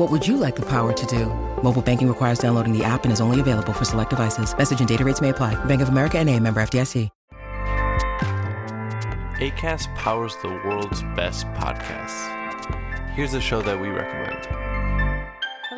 What would you like the power to do? Mobile banking requires downloading the app and is only available for select devices. Message and data rates may apply. Bank of America and a member FDIC. ACAST powers the world's best podcasts. Here's a show that we recommend.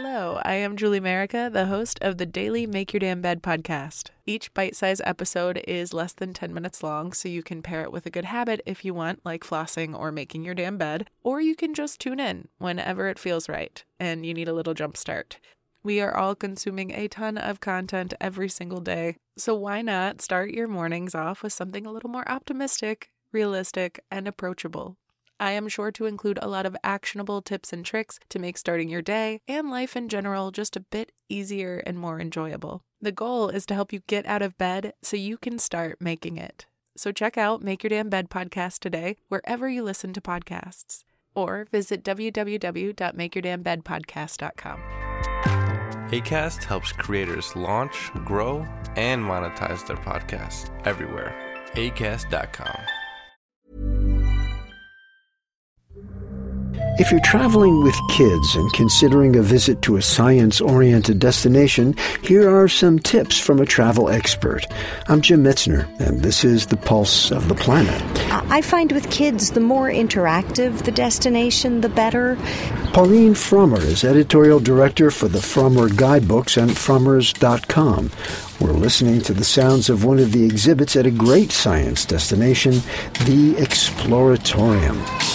Hello, I am Julie Merica, the host of the daily Make Your Damn Bed podcast. Each bite sized episode is less than 10 minutes long, so you can pair it with a good habit if you want, like flossing or making your damn bed, or you can just tune in whenever it feels right and you need a little jump start. We are all consuming a ton of content every single day, so why not start your mornings off with something a little more optimistic, realistic, and approachable? I am sure to include a lot of actionable tips and tricks to make starting your day and life in general just a bit easier and more enjoyable. The goal is to help you get out of bed so you can start making it. So check out Make Your Damn Bed podcast today, wherever you listen to podcasts, or visit www.makeyourdamnbedpodcast.com. ACAST helps creators launch, grow, and monetize their podcasts everywhere. ACAST.com. If you're traveling with kids and considering a visit to a science oriented destination, here are some tips from a travel expert. I'm Jim Metzner, and this is The Pulse of the Planet. I find with kids, the more interactive the destination, the better. Pauline Frommer is editorial director for the Frommer Guidebooks and Frommers.com. We're listening to the sounds of one of the exhibits at a great science destination, the Exploratorium.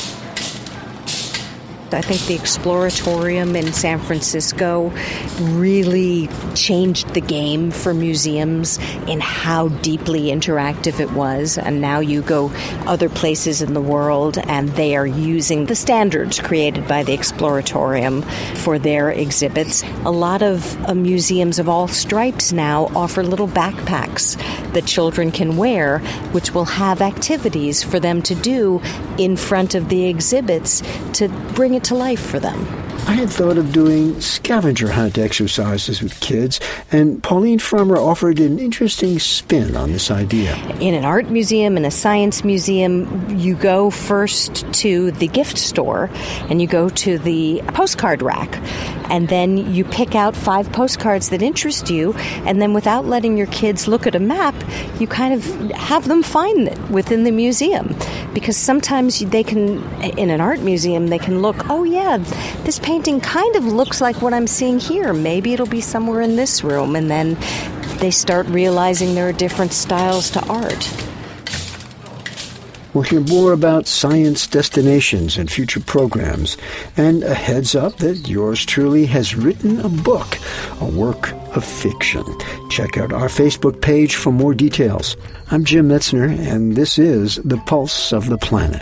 I think the Exploratorium in San Francisco really changed the game for museums in how deeply interactive it was. And now you go other places in the world and they are using the standards created by the Exploratorium for their exhibits. A lot of uh, museums of all stripes now offer little backpacks that children can wear, which will have activities for them to do in front of the exhibits to bring it to life for them. I had thought of doing scavenger hunt exercises with kids, and Pauline Frommer offered an interesting spin on this idea. In an art museum, in a science museum, you go first to the gift store and you go to the postcard rack, and then you pick out five postcards that interest you, and then without letting your kids look at a map, you kind of have them find it within the museum. Because sometimes they can, in an art museum, they can look, oh yeah, this painting kind of looks like what I'm seeing here. Maybe it'll be somewhere in this room. And then they start realizing there are different styles to art. We'll hear more about science destinations and future programs, and a heads up that yours truly has written a book, a work of fiction. Check out our Facebook page for more details. I'm Jim Metzner, and this is The Pulse of the Planet.